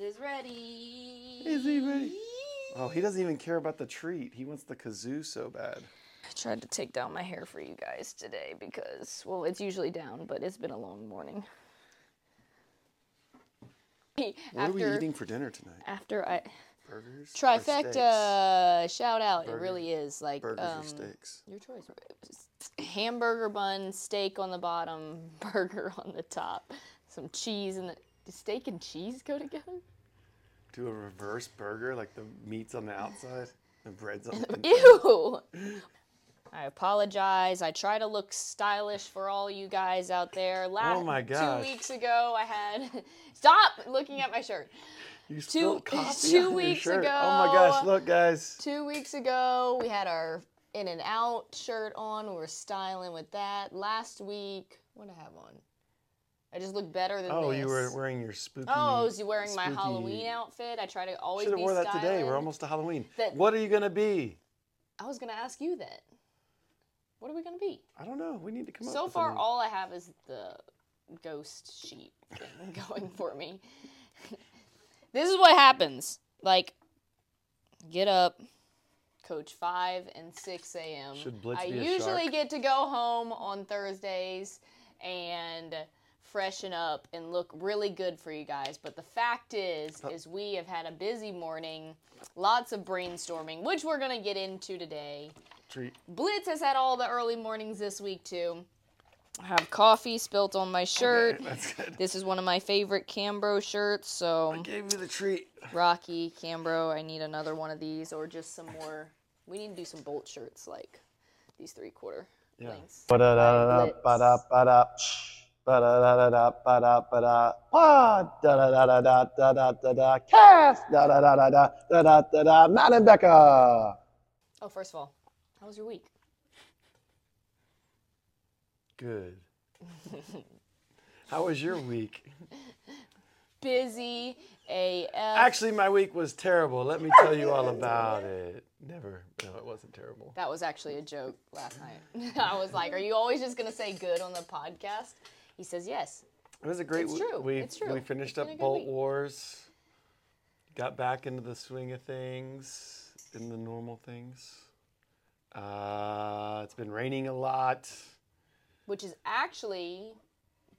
is ready. Is he ready? Oh, he doesn't even care about the treat. He wants the kazoo so bad. I tried to take down my hair for you guys today because, well, it's usually down, but it's been a long morning. What are we eating for dinner tonight? After I Burgers? steaks? trifecta shout out, Burger- it really is like Burgers um, or steaks? your choice. Hamburger bun, steak on the bottom, burger on the top, some cheese and the do steak and cheese go together. Do a reverse burger, like the meat's on the outside, the bread's on the inside. Ew. I apologize. I try to look stylish for all you guys out there. Oh Last Oh my gosh. two weeks ago, I had stop looking at my shirt. You two your weeks shirt. Oh my gosh, look guys. Two weeks ago, we had our in and out shirt on. We were styling with that. Last week, what did I have on? I just look better than Oh, this. you were wearing your spooky. Oh, I was wearing my spooky- Halloween outfit. I try to always Should have be wore that today. We're styling. almost to Halloween. That- What are you gonna be? I was gonna ask you that. What are we gonna be? I don't know. We need to come up So with far, something. all I have is the ghost sheet thing going for me. this is what happens. Like, get up, coach 5 and 6 a.m. Should Blitz I be a usually shark? get to go home on Thursdays and freshen up and look really good for you guys. But the fact is, is we have had a busy morning, lots of brainstorming, which we're going to get into today. treat. Blitz has had all the early mornings this week too. I have coffee spilt on my shirt. That's good. This is one of my favorite Cambro shirts, so I Gave you the treat. Rocky Cambro. I need another one of these, or just some more. We need to do some bolt shirts like these three quarter Yeah. lengths. Ba-da-da-da, ba-da-ba-da, ba-da-da-da-da, ba-da-ba-da, da-da-da-da-da-da-da-da, cast, da-da-da-da-da, da-da-da-da, Matt and Becca. Oh, first of all, how was your week? Good. How was your week? Busy AF. Actually, my week was terrible. Let me tell you all about it. Never. No, it wasn't terrible. that was actually a joke last night. I was like, "Are you always just gonna say good on the podcast?" He says yes. It was a great It's week. true. We, It's true. we finished up Bolt week. Wars. Got back into the swing of things, in the normal things. Uh, it's been raining a lot. which is actually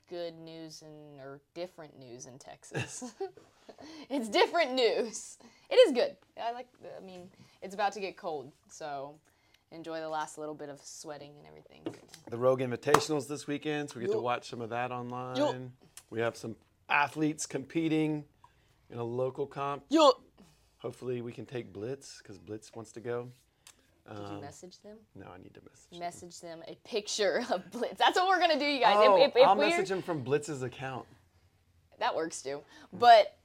good news in or different news in Texas. it's different news. It is good. I like. I mean, it's about to get cold, so enjoy the last little bit of sweating and everything. The Rogue Invitationals this weekend, so we get to watch some of that online. We have some athletes competing in a local comp. Yo. Hopefully, we can take Blitz because Blitz wants to go. Did you Um, message them? No, I need to message. them. Message them a picture of Blitz. That's what we're gonna do, you guys. Oh, if, if, if I'll we're, message him from Blitz's account. that works too. But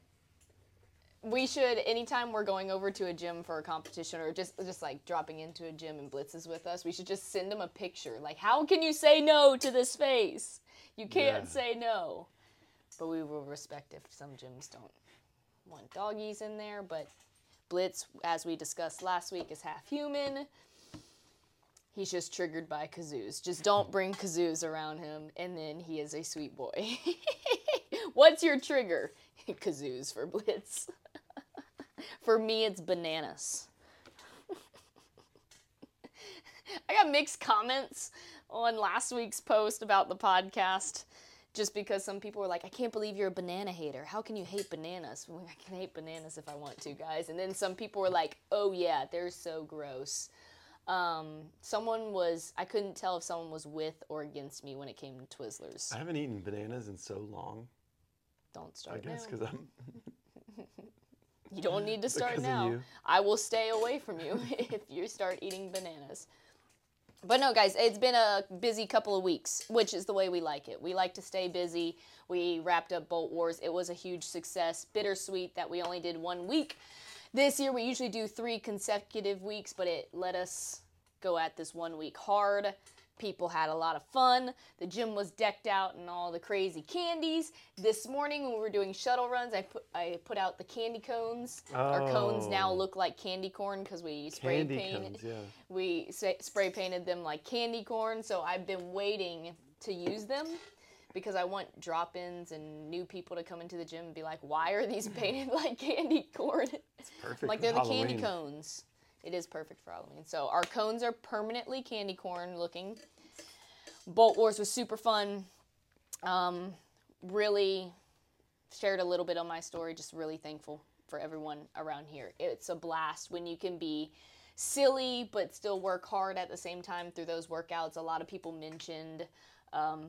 we should anytime we're going over to a gym for a competition or just just like dropping into a gym and Blitz is with us, we should just send him a picture. Like, how can you say no to this face? You can't Yeah. say no. But we will respect if some gyms don't want doggies in there. But Blitz, as we discussed last week, is half human. He's just triggered by kazoos. Just don't bring kazoos around him, and then he is a sweet boy. What's your trigger? kazoos for Blitz. for me, it's bananas. I got mixed comments on last week's post about the podcast just because some people were like, I can't believe you're a banana hater. How can you hate bananas? I can hate bananas if I want to, guys. And then some people were like, oh, yeah, they're so gross. Um, someone was, I couldn't tell if someone was with or against me when it came to Twizzlers. I haven't eaten bananas in so long. Don't start. I guess because I'm. You don't need to start now. I will stay away from you if you start eating bananas. But no, guys, it's been a busy couple of weeks, which is the way we like it. We like to stay busy. We wrapped up Bolt Wars. It was a huge success. Bittersweet that we only did one week. This year, we usually do three consecutive weeks, but it let us go at this one week hard. People had a lot of fun. The gym was decked out in all the crazy candies. This morning, when we were doing shuttle runs, I put I put out the candy cones. Our cones oh. now Oh. look like candy corn because we spray Candy painted cones, yeah. we spray painted them like candy corn so i've been waiting to use them because I want drop-ins and new people to come into the gym and be like, "Why are these painted like candy corn?" It's perfect. like they're the candy cones. It is perfect for Halloween. So our cones are permanently candy corn looking. Bolt Wars was super fun. Um, really shared a little bit on my story. Just really thankful for everyone around here. It's a blast when you can be silly but still work hard at the same time through those workouts. A lot of people mentioned um,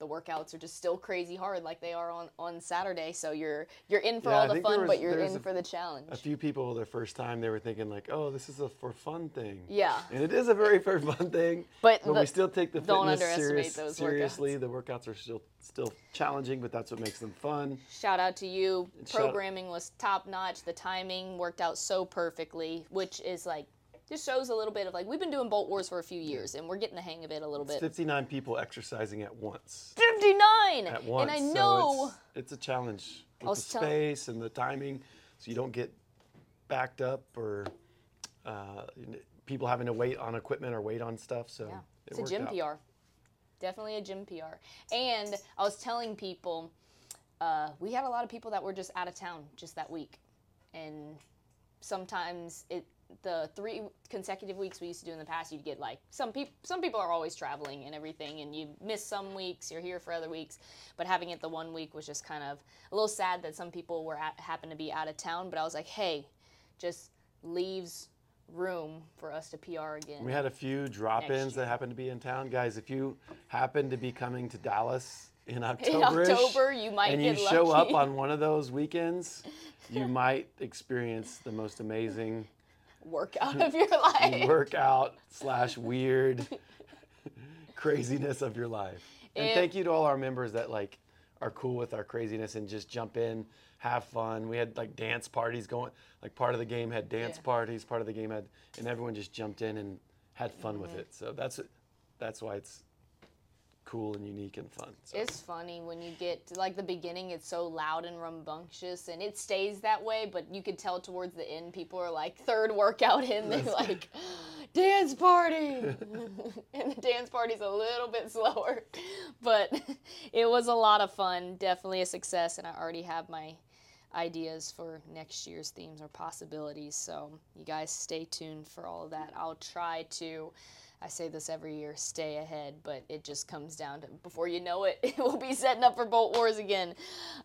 the workouts are just still crazy hard like they are on, on Saturday. So you're you're in for Yeah, all the fun, was- but you're in a- for the challenge. A few people, their first time, they were thinking like, "Oh, this is a for fun thing." Yeah. And it is a very for fun thing. But but the- we still take the don't fitness underestimate serious, those seriously. The workouts are still still challenging, but that's what makes them fun. Shout out to you. Programming was top notch. The timing worked out so perfectly, which is like just shows a little bit of like we've been doing Bolt Wars for a few years and we're getting the hang of it a little bit. 59 people exercising at once. 59! At once. And I so know it's, it's a challenge with the space and the timing, so you don't get backed up or uh, people having to wait on equipment or wait on stuff. So Yeah, it it's a gym out. PR. Definitely a gym PR. And I was telling people, uh, we had a lot of people that were just out of town just that week, and sometimes it the three consecutive weeks we used to do in the past, you'd get like some people. Some people are always traveling and everything, and you miss some weeks. You're here for other weeks, but having it the one week was just kind of a little sad that some people were at, happened to be out of town. But I was like, hey, just leaves room for us to PR again. We had a few drop-ins that happened to be in town, guys. If you happen to be coming to Dallas in in October, October, you might and you show up on one of those weekends, you might experience the most amazing workout of your life. workout slash weird craziness of your life. And It- thank you to all our members that like are cool with our craziness and just jump in, have fun. We had like dance parties going. Like part of the game had dance Yeah. parties. Part of the game had, and everyone just jumped in and had fun Mm-hmm. with it. So that's that's why it's cool and unique and fun. So. It's funny when you get to like the beginning, it's so loud and rambunctious, and it stays that way. But you could tell towards the end, people are like third workout in, they're like, dance party, and the dance party's a little bit slower, but it was a lot of fun. Definitely a success, and I already have my ideas for next year's themes or possibilities. So you guys stay tuned for all of that. I'll try to. I say this every year, stay ahead, but it just comes down to before you know it, it will be setting up for Bolt Wars again.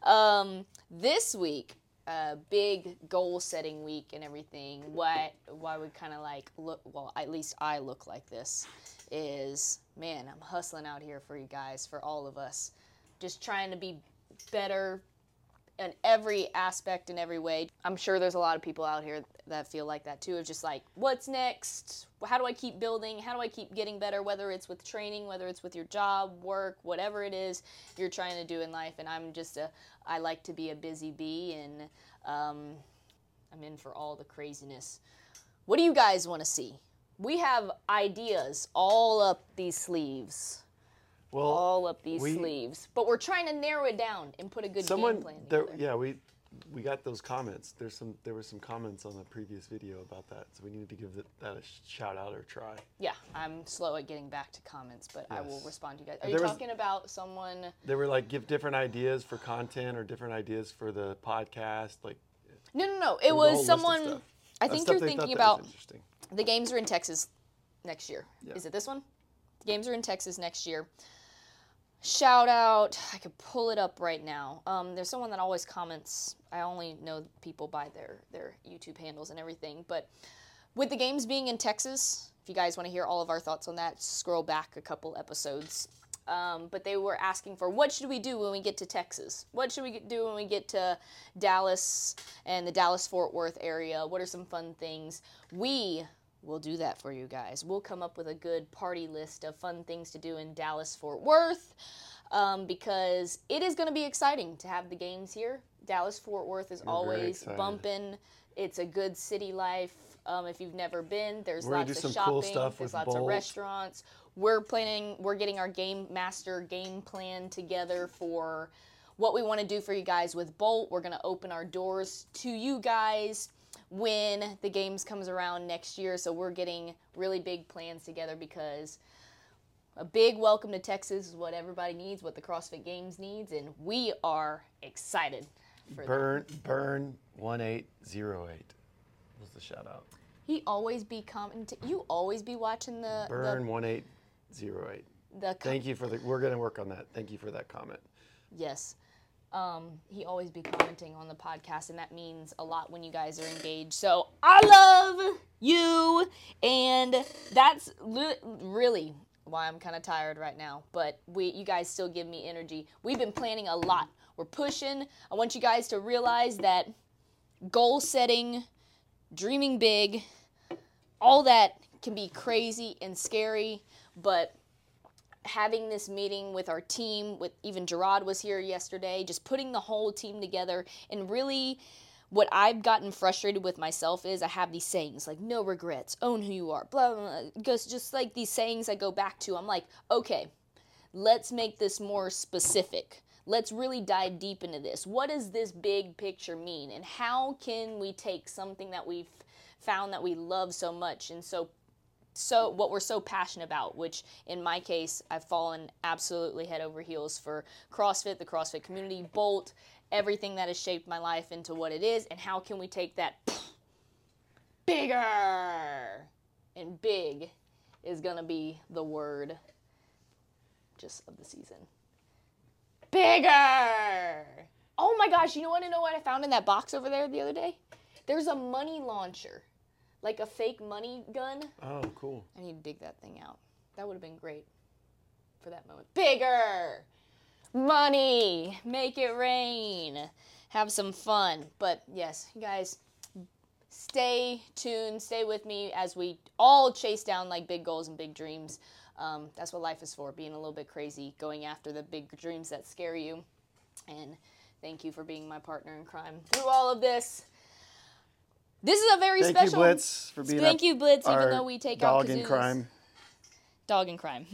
Um, this week, uh, big goal setting week and everything. What why we kind of like look? Well, at least I look like this. Is man, I'm hustling out here for you guys, for all of us, just trying to be better in every aspect in every way. I'm sure there's a lot of people out here that feel like that too. Of just like, what's next? How do I keep building? How do I keep getting better? Whether it's with training, whether it's with your job, work, whatever it is you're trying to do in life. And I'm just a, I like to be a busy bee, and um, I'm in for all the craziness. What do you guys want to see? We have ideas all up these sleeves well, all up these we- sleeves. But we're trying to narrow it down and put a good someone game plan there, yeah, we we got those comments. There's some there were some comments on the previous video about that, so we needed to give that, that a shout out or try. Yeah, I'm slow at getting back to comments, but I will Yes. respond to you guys. Are you there was- talking about someone? They were like give different ideas for content or different ideas for the podcast, like No, no, no. It there a whole was list of someone. stuff. I Of think stuff you're they thinking that was about interesting. the games are in Texas next year. Is it this one? The games are in Texas next year. Shout out! I could pull it up right now. Um, there's someone that always comments. I only know people by their their YouTube handles and everything. But with the games being in Texas, if you guys want to hear all of our thoughts on that, scroll back a couple episodes. Um, but they were asking for what should we do when we get to Texas? What should we do when we get to Dallas and the Dallas Fort Worth area? What are some fun things? We will do that for you guys. We'll come up with a good party list of fun things to do in Dallas Fort Worth um, because it is going to be exciting to have the games here. Dallas Fort Worth is We're always bumping. It's a good city life. Um, if you've never been, there's We're lots of shopping. cool there's lots of restaurants. We're planning. We're getting our game master game plan together for what we want to do for you guys with Bolt. We're gonna open our doors to you guys when the games comes around next year. So we're getting really big plans together because a big welcome to Texas is what everybody needs, what the CrossFit Games needs, and we are excited that. Burn, burn, one eight zero eight. Was the shout out? He always be commenting. You always be watching the Burn one eight zero eight. the the. com- Thank you for the. We're gonna work on that. Thank you for that comment. Yes. Um, he always be commenting on the podcast, and that means a lot when you guys are engaged. So I love you, and that's li- really why I'm kind of tired right now. But we, you guys, still give me energy. We've been planning a lot. We're pushing. I want you guys to realize that goal setting, dreaming big, all that can be crazy and scary, but having this meeting with our team with even Gerard was here yesterday just putting the whole team together and really what I've gotten frustrated with myself is I have these sayings like no regrets, own who you are, blah blah, blah. Just, just like these sayings I go back to. I'm like, okay, let's make this more specific. Let's really dive deep into this. What does this big picture mean? And how can we take something that we've found that we love so much and so so what we're so passionate about which in my case i've fallen absolutely head over heels for crossfit the crossfit community bolt everything that has shaped my life into what it is and how can we take that bigger? And big is going to be the word just of the season. Bigger! Oh my gosh you know want to know what i found in that box over there the other day? There's a money launcher like a fake money gun Oh, cool. I need to dig that thing out. That would have been great for that moment. Bigger! Money! Make it rain! Have some fun. But yes, you guys, stay tuned, stay with me as we all chase down like big goals and big dreams. Um, that's what life is for, being a little bit crazy, going after the big dreams that scare you. And thank you for being my partner in crime through all of this. This is a very Thank special. you, Blitz, for being Thank you, Blitz, even though we take out dog in crime. Dog in crime.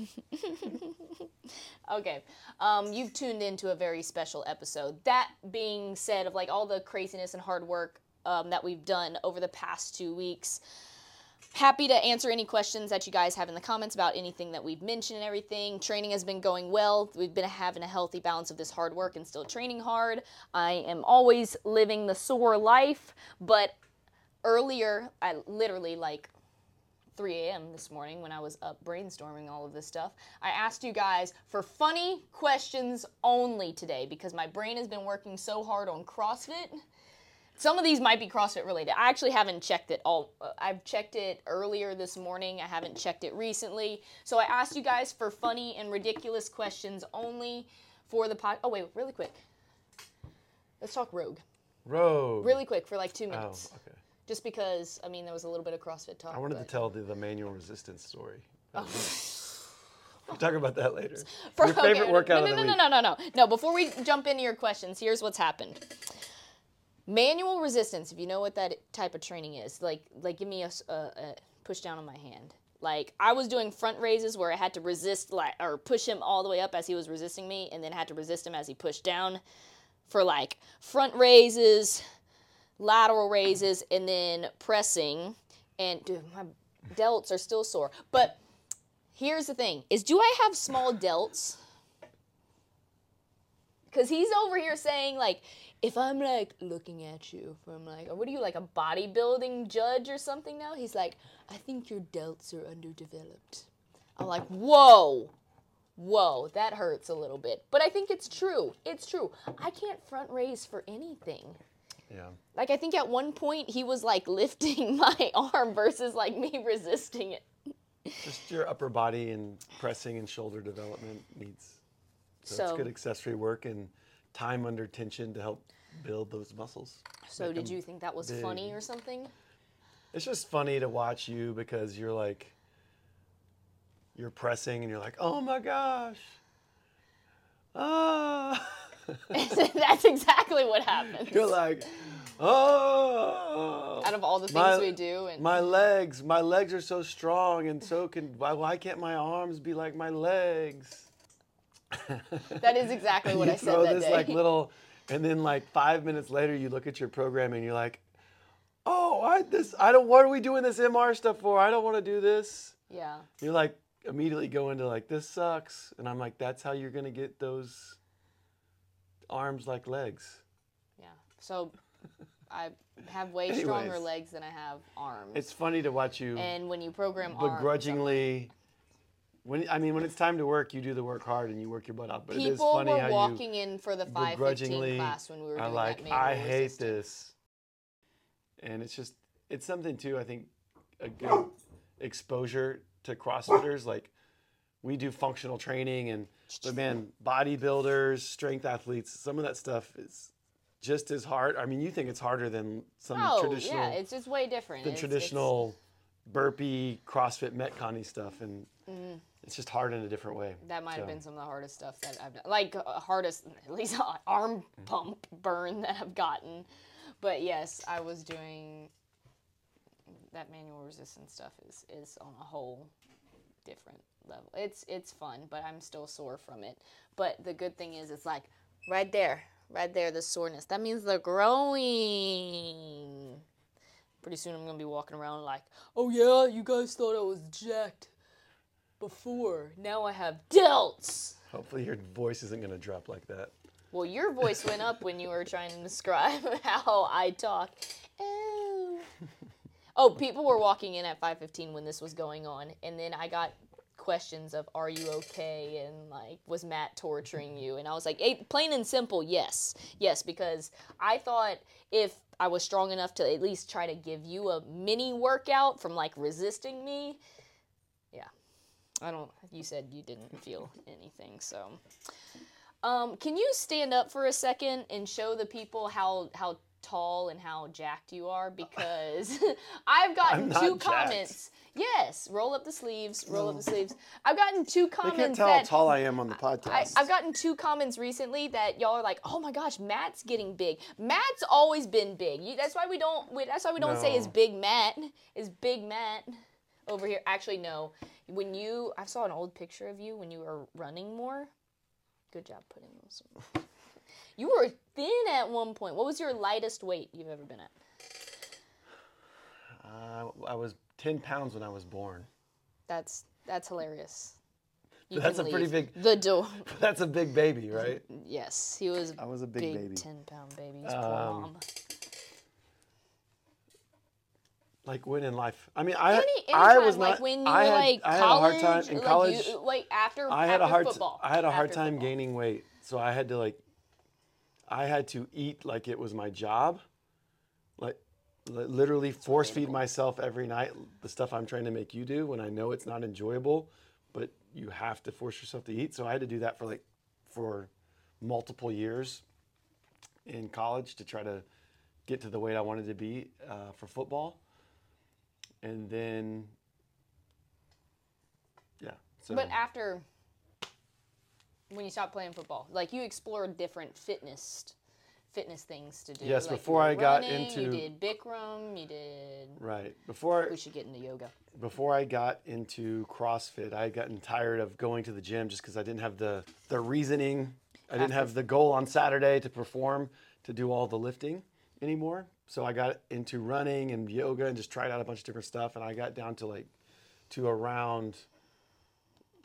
okay. Um, you've tuned into a very special episode. That being said, of like all the craziness and hard work um, that we've done over the past two weeks, happy to answer any questions that you guys have in the comments about anything that we've mentioned and everything. Training has been going well. We've been having a healthy balance of this hard work and still training hard. I am always living the sore life, but earlier, I literally like 3 a.m. this morning when I was up brainstorming all of this stuff. I asked you guys for funny questions only today because my brain has been working so hard on CrossFit. Some of these might be CrossFit related. I actually haven't checked it all. uh, I've checked it earlier this morning. I haven't checked it recently. So I asked you guys for funny and ridiculous questions only for the pod. Oh wait, really quick. Let's talk Rogue. Rogue. Really quick for like two minutes. okay. Just because I mean there was a little bit of CrossFit talk. I wanted but- to tell the, the manual resistance story. Oh. We'll talk about that later. For- Your favorite okay, workout no, of no, the no. No, no, no, no, no. Before we jump into your questions, here's what's happened. Manual resistance. If you know what that type of training is, like, like give me a push down on my hand. Like I was doing front raises where I had to resist, like, or push him all the way up as he was resisting me, and then had to resist him as he pushed down. For like front raises, lateral raises, and then pressing. And dude, my delts are still sore. But here's the thing: is do I have small delts? Because he's over here saying, like, if I'm like looking at you from like, what are you, like a bodybuilding judge or something now? He's like, I think your delts are underdeveloped. I'm like, whoa, whoa, that hurts a little bit. But I think it's true. It's true. I can't front raise for anything. Yeah. Like, I think at one point he was like lifting my arm versus like me resisting it. Just your upper body and pressing and shoulder development needs. So, it's good accessory work and time under tension to help build those muscles. So, did you think that was big. funny or something? It's just funny to watch you because you're like, you're pressing and you're like, oh my gosh. Ah. That's exactly what happened. you're like, oh. Out of all the things My- we do, and My legs, my legs are so strong and so can, why, why can't my arms be like my legs? that is exactly what I said throw that this day. like little, and then like five minutes later, you look at your program and you're like, "Oh, I this I don't. What are we doing this MR stuff for? I don't want to do this." yeah, You're like, immediately go into like this sucks, and I'm like, that's how you're gonna get those arms like legs. Yeah. So I have way stronger legs than I have arms. It's funny to watch you and when you program arms, begrudgingly. When I mean, when it's time to work, you do the work hard and you work your butt off. But it is people funny were how you walking in for the 515 class when we were are doing like, that I hate this. And it's just, it's something too, I think, a good exposure to CrossFitters. Like, we do functional training, and, but man, bodybuilders, strength athletes, some of that stuff is just as hard. I mean, you think it's harder than some Oh, traditional, yeah, it's just way different. than It's- it's- traditional burpee, CrossFit, Metcon stuff. And it's just hard in a different way. That might have been some of the hardest stuff that I've done. Like uh, hardest, at least arm pump burn that I've gotten. But yes, I was doing that manual resistance stuff is is on a whole different level. It's it's fun, but I'm still sore from it. But the good thing is it's like right there, right there the soreness. That means they're growing. Pretty soon I'm going to be walking around like, "Oh yeah, you guys thought I was jacked before. Now I have delts. Hopefully, your voice isn't going to drop like that. Well, your voice went up when you were trying to describe how I talk. Oh. Oh, people were walking in at 5:15 when this was going on, and then I got questions of "Are you okay?" and like, "Was Matt torturing you?" And I was like, hey, "Plain and simple, yes, yes," because I thought if I was strong enough to at least try to give you a mini workout from like resisting me, yeah. I don't. You said you didn't feel anything, so. Um, can you stand up for a second and show the people how how tall and how jacked you are? Because I've gotten two jacked. comments. Yes, roll up the sleeves. Roll up the mm. sleeves. I've gotten two comments can't tell how tall I am on the podcast. I, I've gotten two comments recently that y'all are like, "Oh my gosh, Matt's getting big." Matt's always been big. You, that's why we don't. We, that's why we don't say is big Matt. Is big Matt over here? Actually, no. When you, I saw an old picture of you when you were running more. Good job putting those. You were thin at one point. What was your lightest weight you've ever been at? Uh, I was 10 pounds when I was born. That's that's hilarious. You That's can a pretty big- The door. That's a big baby, right? Yes, he was. I was a big, baby. ten pound baby. He's Um, prom. Like when in life? I mean, I Any, I anytime, was like not. when you I were had, like I had college, a hard time in like college. you, like after I had after a hard. football. I had a hard time football. gaining weight, so I had to like. I had to eat like it was my job, like li- literally force feed myself every night the stuff I'm trying to make you do when I know it's not enjoyable, but you have to force yourself to eat. So I had to do that for like for multiple years in college to try to get to the weight I wanted to be uh, for football, and then yeah. So But after when you stopped playing football, like you explored different fitness fitness things to do. Yes, like before I got running, you did Bikram, you did. right before We should get into yoga. before I got into CrossFit, I had gotten tired of going to the gym just because I didn't have the the reasoning. I didn't After- have the goal on Saturday to perform to do all the lifting anymore. So I got into running and yoga and just tried out a bunch of different stuff. And I got down to like to around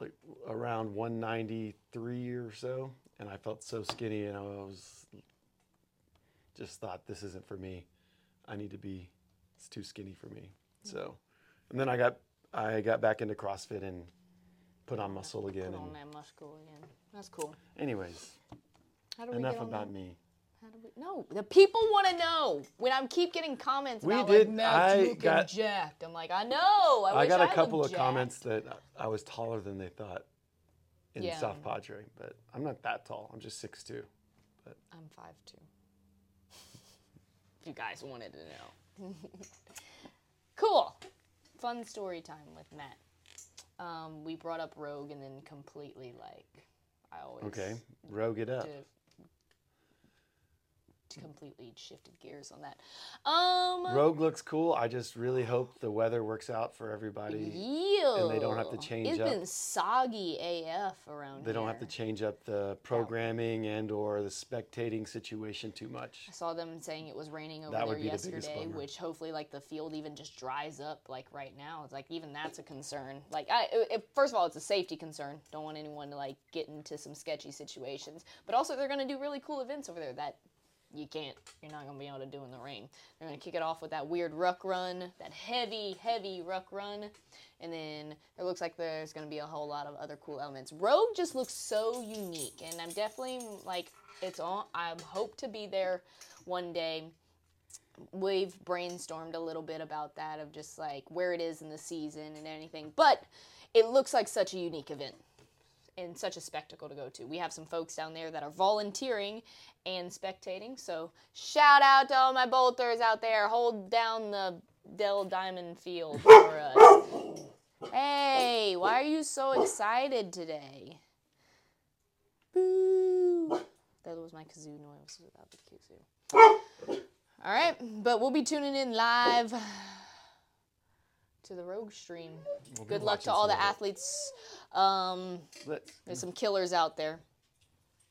like around 193 or so, and I felt so skinny, and I was just thought this isn't for me. I need to be. It's too skinny for me. So, and then I got I got back into CrossFit and put on muscle again. Put on And that muscle again. That's cool. anyways, How do we enough about that? me. How do we? No, the people want to know. When I keep getting comments We about did- like I got- jacked, I'm like, I know. I, I, got I a couple looked of comments that I was taller than they thought in Yeah. South Padre, but I'm not that tall. I'm just six two. But I'm five two. If you guys wanted to know. cool. Fun story time with Matt. Um, we brought up Rogue and then completely like I always Okay, rogue it up. To completely shifted gears on that. Um, Rogue looks cool. I just really hope the weather works out for everybody. yeah. and they don't have to change It's up- been soggy AF around here. They don't have to change up the programming and or the spectating situation too much. I saw them saying it was raining over That there the yesterday, bummer. which hopefully like the field even just dries up like right now. It's like even that's a concern. Like I, it, first of all, it's a safety concern. Don't want anyone to like get into some sketchy situations. But also, they're gonna do really cool events over there that you can't, you're not gonna be able to do in the rain. They're gonna kick it off with that weird ruck run, that heavy, heavy ruck run, and then it looks like there's gonna be a whole lot of other cool elements. Rogue just looks so unique, and I'm definitely like, it's on. I hope to be there one day. We've brainstormed a little bit about that of just like where it is in the season and anything, but it looks like such a unique event and such a spectacle to go to. We have some folks down there that are volunteering and spectating. So shout out to all my bolters out there. Hold down the Dell Diamond Field for us. Hey, why are you so excited today? Boo! That was my kazoo noise without the kazoo. All right, but we'll be tuning in live to the Rogue stream. We'll Good luck to all the athletes. Um, there's some killers out there.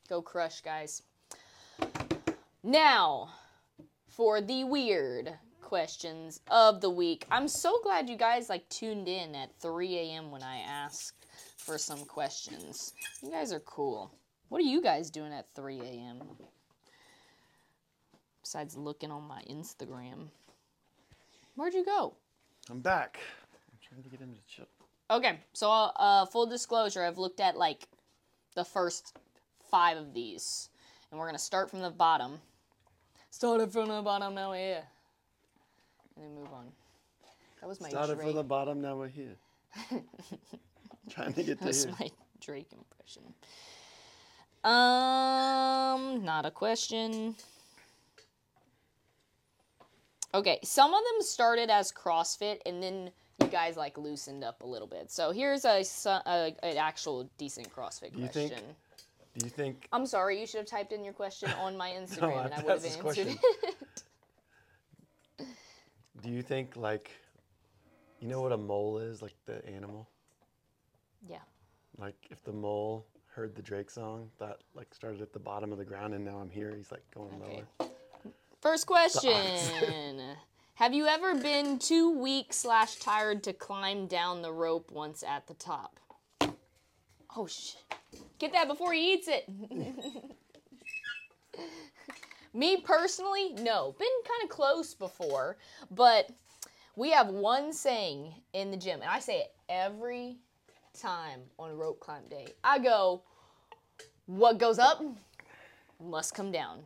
Go crush, guys. Now, for the weird questions of the week. I'm so glad you guys like tuned in at 3 a.m. when I asked for some questions. You guys are cool. What are you guys doing at 3 a.m.? Besides looking on my Instagram. Where'd you go? I'm back. I'm trying to get him to chill. Okay, so uh, full disclosure, I've looked at like the first five of these, and we're gonna start from the bottom. Started from the bottom, now we're here, and then move on. That was my Started Drake. from the bottom, now we're here. trying to get to That's here. my Drake impression. Um, not a question. Okay, some of them started as CrossFit, and then you guys like loosened up a little bit. So here's a, a an actual decent CrossFit Do you question. think- Do you think I'm sorry, you should have typed in your question on my Instagram, I and I would have answered question. it. do you think like you know what a mole is, like the animal? yeah. Like if the mole heard the Drake song, that like started at the bottom of the ground and now I'm here, he's like going Okay. lower. First question. Have you ever been too weak slash tired to climb down the rope once at the top? Oh shit. Get that before he eats it. Me personally, no. Been kind of close before, but we have one saying in the gym, and I say it every time on rope climb day. I go, what goes up must come down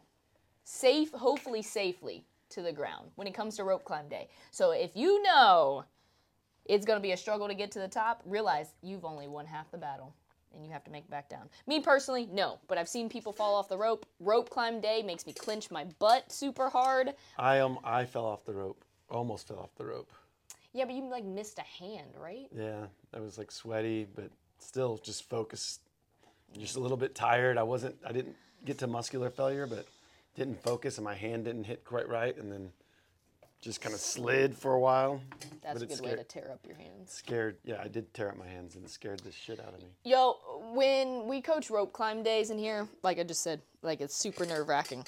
safe, hopefully safely to the ground when it comes to rope climb day. So if you know it's going to be a struggle to get to the top, realize you've only won half the battle and you have to make it back down. Me personally, no, but I've seen people fall off the rope. Rope climb day makes me clench my butt super hard. I um I fell off the rope. Almost fell off the rope. Yeah, but you like missed a hand, right? Yeah, I was like sweaty, but still just focused. Just a little bit tired. I wasn't. I didn't get to muscular failure, but didn't focus, and my hand didn't hit quite right, and then just kind of slid for a while. That's a good way to tear up your hands. scared. Yeah, I did tear up my hands and it scared the shit out of me. Yo, when we coach rope climb days in here, like I just said, like it's super nerve wracking.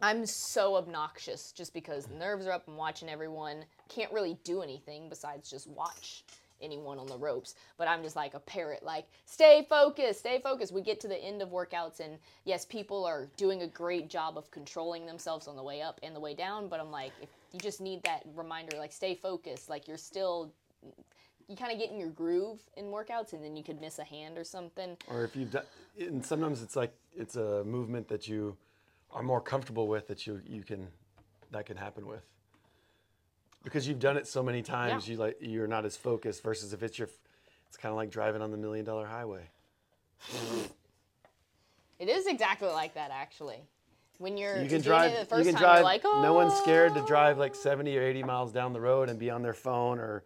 I'm so obnoxious just because the nerves are up. I'm watching everyone. Can't really do anything besides just watch anyone on the ropes. But I'm just like a parrot, like, stay focused, stay focused. We get to the end of workouts, and yes, people are doing a great job of controlling themselves on the way up and the way down. But I'm like, you just need that reminder, like, stay focused. Like, you're still you kind of get in your groove in workouts and then you could miss a hand or something. Or if you've done, and sometimes it's like it's a movement that you are more comfortable with that you you can that can happen with because you've done it so many times. Yeah. You like you're not as focused versus if it's your. It's kind of like driving on the million dollar highway. It is exactly like that actually. When you're You can drive. it the You first can time, drive. like, oh. No one's scared to oh. drive like 70 or 80 miles down the road and be on their phone or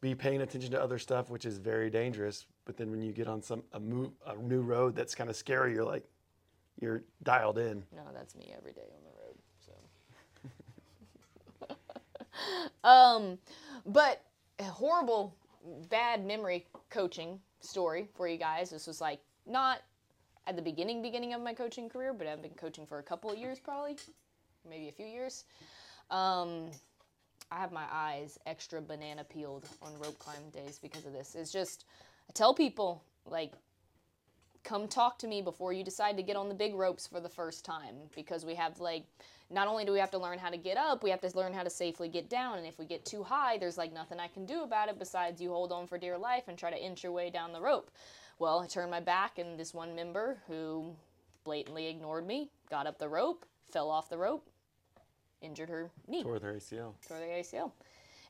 be paying attention to other stuff, which is very dangerous. But then when you get on some a move a new road that's kind of scary, you're like, you're dialed in. No, that's me every day on the road. um, but horrible, bad memory coaching story for you guys. This was like not at the beginning, beginning of my coaching career, but I've been coaching for a couple of years, probably, maybe a few years. Um, I have my eyes extra banana peeled on rope climb days because of this. It's just, I tell people, like, come talk to me before you decide to get on the big ropes for the first time because we have, like, not only do we have to learn how to get up, we have to learn how to safely get down. And if we get too high, there's like nothing I can do about it besides you hold on for dear life and try to inch your way down the rope. Well, I turned my back, and this one member who blatantly ignored me got up the rope, fell off the rope, injured her knee Tore their ACL. tore their ACL.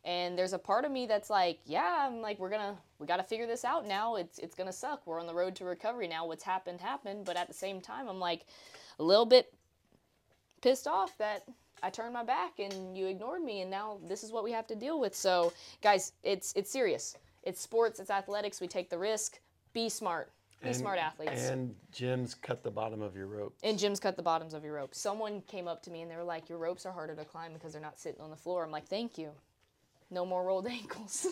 And there's a part of me that's like, yeah, I'm like, we're gonna, we gotta figure this out now. It's, it's gonna suck. We're on the road to recovery now. What's happened, happened. But at the same time, I'm like, a little bit pissed off that I turned my back and you ignored me, and now this is what we have to deal with. So, guys, it's, it's serious. It's sports. It's athletics. We take the risk. Be smart. Be And- smart athletes. And gyms cut the bottom of your rope. And gyms cut the bottoms of your ropes. Someone came up to me and they were like, Your ropes are harder to climb because they're not sitting on the floor. I'm like, Thank you. No more rolled ankles.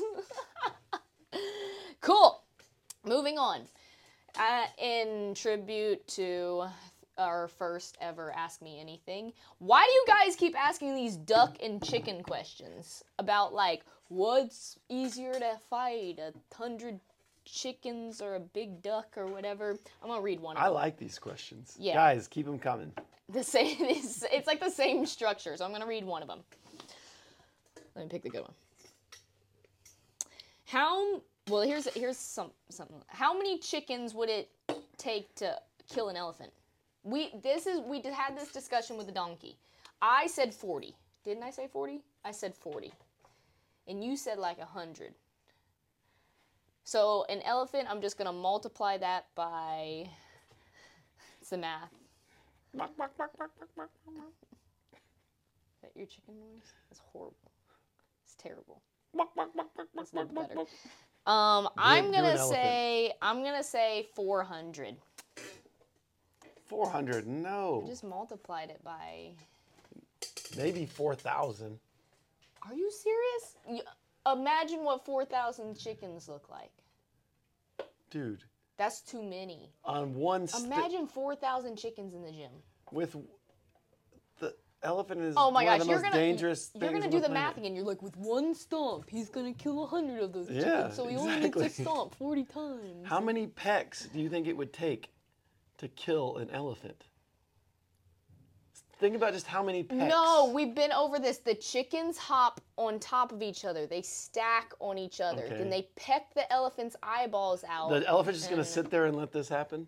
cool. Moving on. Uh, in tribute to our first ever Ask Me Anything, why do you guys keep asking these duck and chicken questions about like what's easier to fight, a hundred chickens or a big duck or whatever? I'm gonna read one. Of I them like these questions. Yeah. Guys, keep them coming. the same it's, it's like the same structure so i'm going to read one of them let me pick the good one how well here's here's some something how many chickens would it take to kill an elephant we this is we had this discussion with the donkey i said 40 didn't i say 40 i said 40 and you said like a 100 so an elephant i'm just going to multiply that by it's the math Bark, bark, bark, bark, bark, bark, bark. Is that your chicken noise? That's horrible. It's terrible. Um, I'm gonna an elephant. say I'm gonna say 400. 400, no. I Just multiplied it by. Maybe 4,000. Are you serious? You, imagine what 4,000 chickens look like. Dude, That's too many. on one sti- Imagine 4,000 chickens in the gym. with the elephant is Oh my one gosh, of the you're most gonna dangerous you're things gonna do the math again. You're like, with one stomp, he's gonna kill a hundred of those Yeah, chickens. So he only needs to stomp 40 times. How many pecks do you think it would take to kill an elephant? Think about just how many pecks. No, we've been over this. The chickens hop on top of each other. They stack on each other. Okay. Then they peck the elephant's eyeballs out. The elephant's just gonna sit there and let this happen.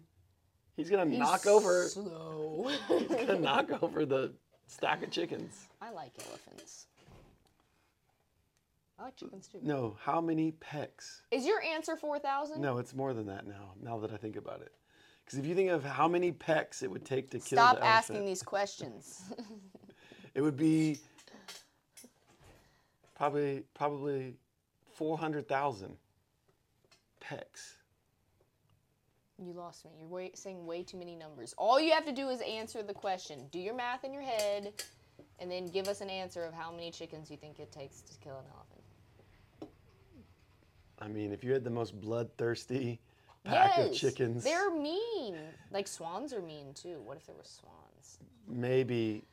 He's gonna he's knock over. Slow. He's gonna knock over the stack of chickens. I like elephants. I like chickens too. No, how many pecks? Is your answer four thousand? No, it's more than that now. Now that I think about it, because if you think of how many pecks it would take to kill Stop the asking elephant, these questions. it would be probably probably four hundred thousand pecks. You lost me. You're way, saying way too many numbers. All you have to do is answer the question. Do your math in your head, and then give us an answer of how many chickens you think it takes to kill an elephant. I mean, if you had the most bloodthirsty pack of chickens, They're mean. Like swans are mean too. What if there were swans? maybe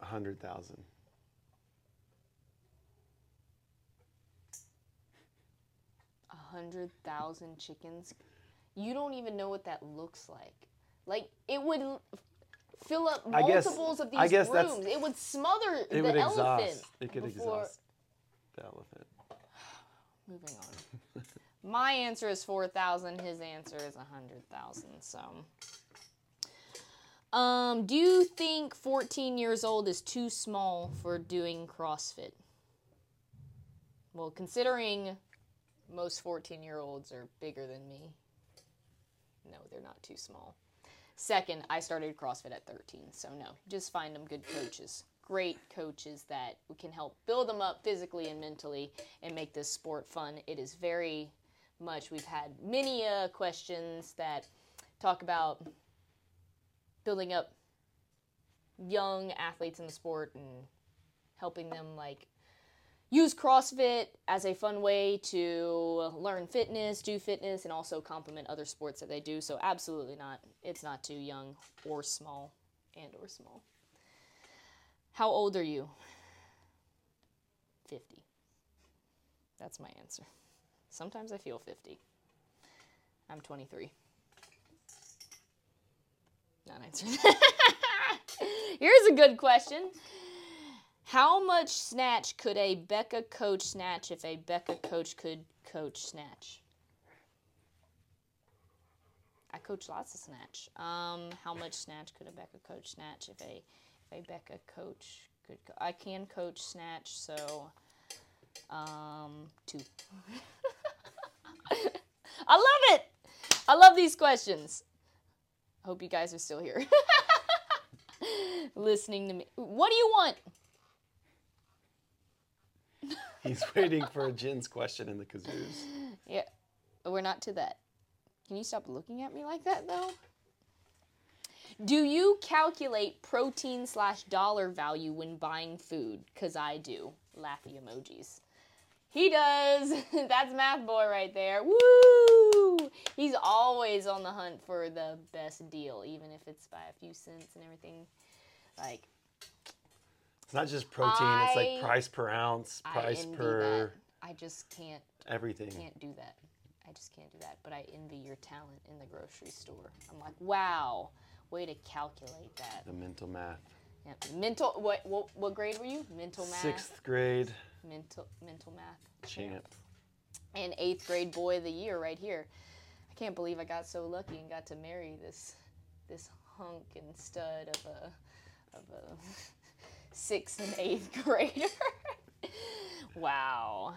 a hundred thousand. A hundred thousand chickens. You don't even know what that looks like. Like it would fill up I guess- multiples of these I guess that's- rooms. It would smother It the would elephant. exhaust. It could before- exhaust the elephant. Moving on. My answer is four thousand. His answer is a hundred thousand. So, um, do you think fourteen years old is too small for doing CrossFit? Well, considering most fourteen-year-olds are bigger than me, no, they're not too small. Second, I started CrossFit at 13, so no, just find them good coaches. Great coaches that can help build them up physically and mentally and make this sport fun. It is very much, we've had many uh, questions that talk about building up young athletes in the sport and helping them like use CrossFit as a fun way to learn fitness, do fitness, and also complement other sports that they do. So absolutely not. It's not too young or small, and or small. How old are you? 50. That's my answer. Sometimes I feel 50. I'm 23. Not answering. Here's a good question. How much snatch could a Becca coach snatch if a Becca coach could coach snatch? I coach lots of snatch. Um, how much snatch could a Becca coach snatch if a if a Becca coach could? Co- I can coach snatch, so um, two. I love it. I love these questions. Hope you guys are still here, listening to me. What do you want? He's waiting for a Jen's question in the kazoos. Yeah, we're not to that. Can you stop looking at me like that, though? Do you calculate protein slash dollar value when buying food? Because I do. Laughy emojis. He does. That's math boy right there. Woo! He's always on the hunt for the best deal, even if it's by a few cents and everything. Like, not just protein, it's like price per ounce, I price envy per that. I just can't everything. can't do that. I just can't do that. But I envy your talent in the grocery store. I'm like, wow, way to calculate that. The mental math. Yeah. Mental. What, what what grade were you? Mental math. Sixth grade Mental mental math. champ. And eighth grade boy of the year right here. I can't believe I got so lucky and got to marry this this hunk and stud of a of a sixth and eighth grader. wow.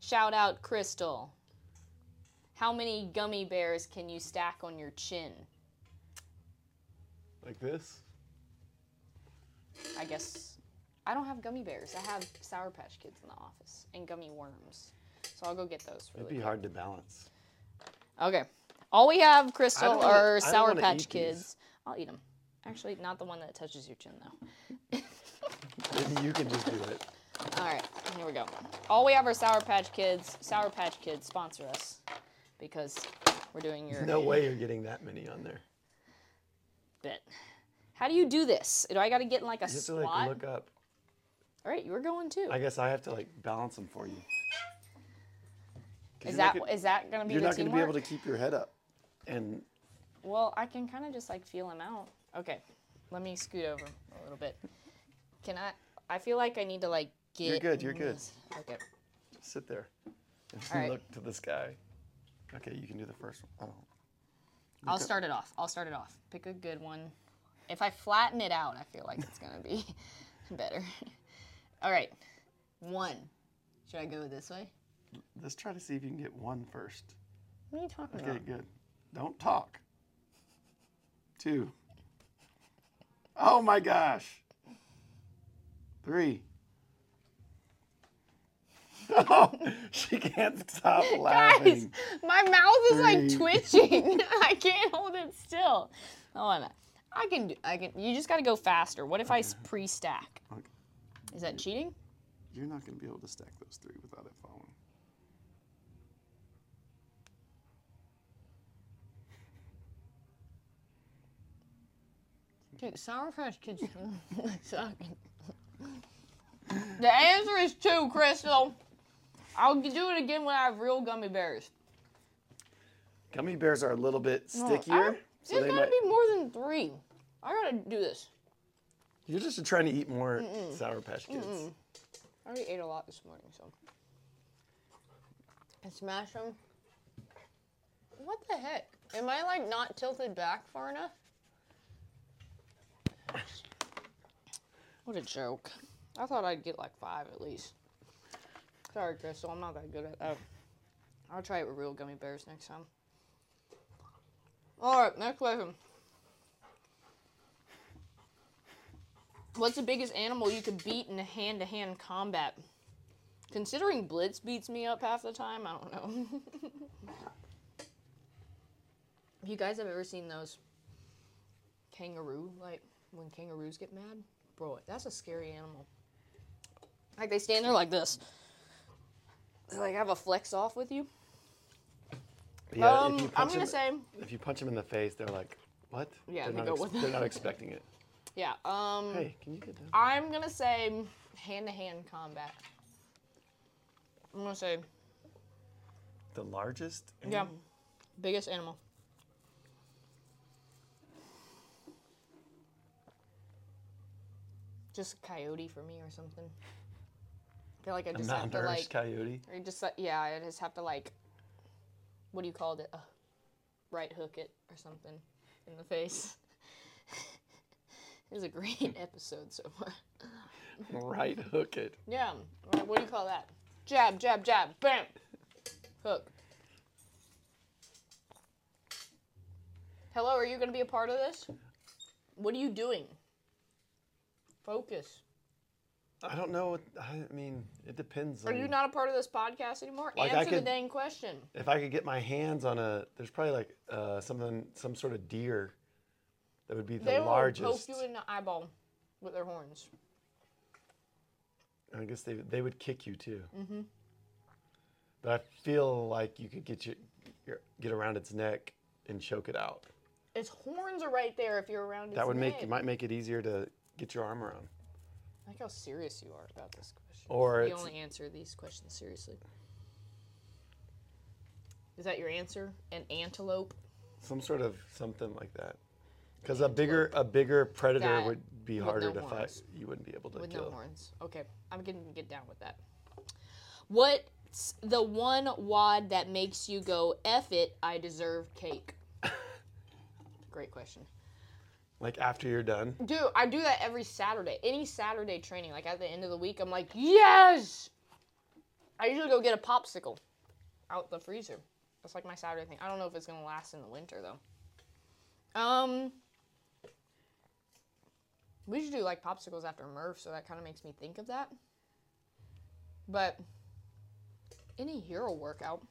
Shout out Crystal. How many gummy bears can you stack on your chin? Like this? I guess I don't have gummy bears. I have Sour Patch Kids in the office and gummy worms. So I'll go get those really It'd be quick. hard to balance. Okay. All we have, Crystal, wanna- are Sour Patch eat these. Kids. I'll eat them. Actually, not the one that touches your chin, though. You can just do it. All right, here we go. All we have are Sour Patch Kids. Sour Patch Kids sponsor us because we're doing your No way you're getting that many on there. bit. How do you do this? Do I got to get in like a You have to like look up. All right, you were going too. I guess I have to like balance them for you. 'Cause is you're that gonna- is that gonna be You're the not going to be teamwork? able to keep your head up. And Well, I can kind of just like feel them out. Okay, let me scoot over a little bit. Can I? I feel like I need to like get. You're good, you're good. Okay. sit there and right. look to the sky. Okay, you can do the first one. Oh. I'll start it off. I'll start it off. Pick a good one. If I flatten it out, I feel like it's gonna be better. All right, one. Should I go this way? Let's try to see if you can get one first. What are you talking Okay, about? good. Don't talk. Two. Oh my gosh. Three. Oh, she can't stop laughing. Guys, my mouth is like twitching. I can't hold it still. Oh, hold on. I can do. I can. You just got to go faster. What if I pre-stack? Okay. Is that cheating? You're not going to be able to stack those three without it falling. Sour Patch Kids suck. The answer is two, Crystal. I'll do it again when I have real gummy bears. Gummy bears are a little bit No, stickier, don't- so they gotta might. be more than three. I gotta do this. You're just trying to eat more Sour Patch Kids. I already ate a lot this morning, so. And smash them. What the heck? Am I like not tilted back far enough? What a joke. I thought I'd get like five at least. Sorry, Crystal, I'm not that good at that. I'll try it with real gummy bears next time. Alright, next question. What's the biggest animal you could beat in a hand to hand combat? Considering Blitz beats me up half the time, I don't know. you guys have ever seen those kangaroo, like when kangaroos get mad? Bro, that's a scary animal. Like they stand there like this. They like have a flex off with you. Yeah, um, if you I'm punch gonna them, say, if you punch them in the face, they're like, "What?" Yeah, they're they not, go with they're not expecting it. yeah. Um, Hey, can you get down? I'm gonna say hand-to-hand combat. I'm gonna say The largest? yeah, biggest animal. Just a coyote for me or something. I feel like I just have to like, coyote. or just yeah, I just have to like, what do you call it? Uh, right hook it or something in the face. it was a great episode so far. Right hook it. Yeah. What do you call that? Jab, jab, jab, bam. Hook. Hello, are you going to be a part of this? What are you doing? Focus. I don't know. What, I mean, it depends. Are on, you not a part of this podcast anymore? Like, Answer the dang question. If I could get my hands on a, there's probably like uh, something, some sort of deer. That would be the They largest. poke you in the eyeball with their horns. I guess they they would kick you too. Mm-hmm. But I feel like you could get your, your get around its neck and choke it out. Its horns are right there if you're around its that would make neck. it might make it easier to get your arm around. I like how serious you are about this question. Or you only answer these questions seriously. Is that your answer? An antelope? Some sort of something like that. Because a bigger a bigger predator That would be harder no to fight. You wouldn't be able to With kill. no horns. Okay, I'm gonna get down with that. What's the one WOD that makes you go, F it, I deserve cake? Great question. Like after you're done. Dude, I do that every Saturday. Any Saturday training, like at the end of the week, I'm like, yes! I usually go get a popsicle out the freezer. That's like my Saturday thing. I don't know if it's gonna last in the winter though. Um, we should do like popsicles after Murph, so that kind of makes me think of that. But any hero workout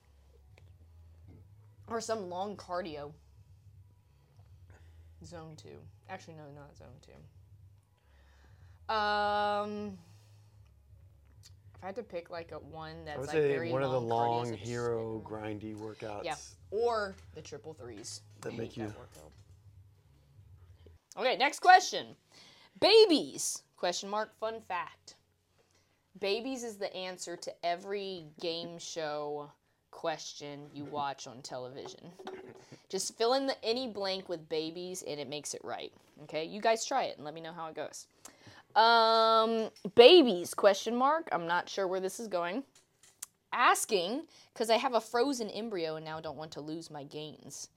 or some long cardio. Zone two. Actually, no, not zone two. Um, if I had to pick like a one that's I would like say very one of the long, cardio, hero grindy workouts. yeah, or the triple threes That make you- workout. Okay, next question. Babies? Question mark. Fun fact. Babies is the answer to every game show question you watch on television. Just fill in the, any blank with babies and it makes it right. Okay, you guys try it and let me know how it goes. Um, babies? Question mark. I'm not sure where this is going. Asking because I have a frozen embryo and now don't want to lose my gains.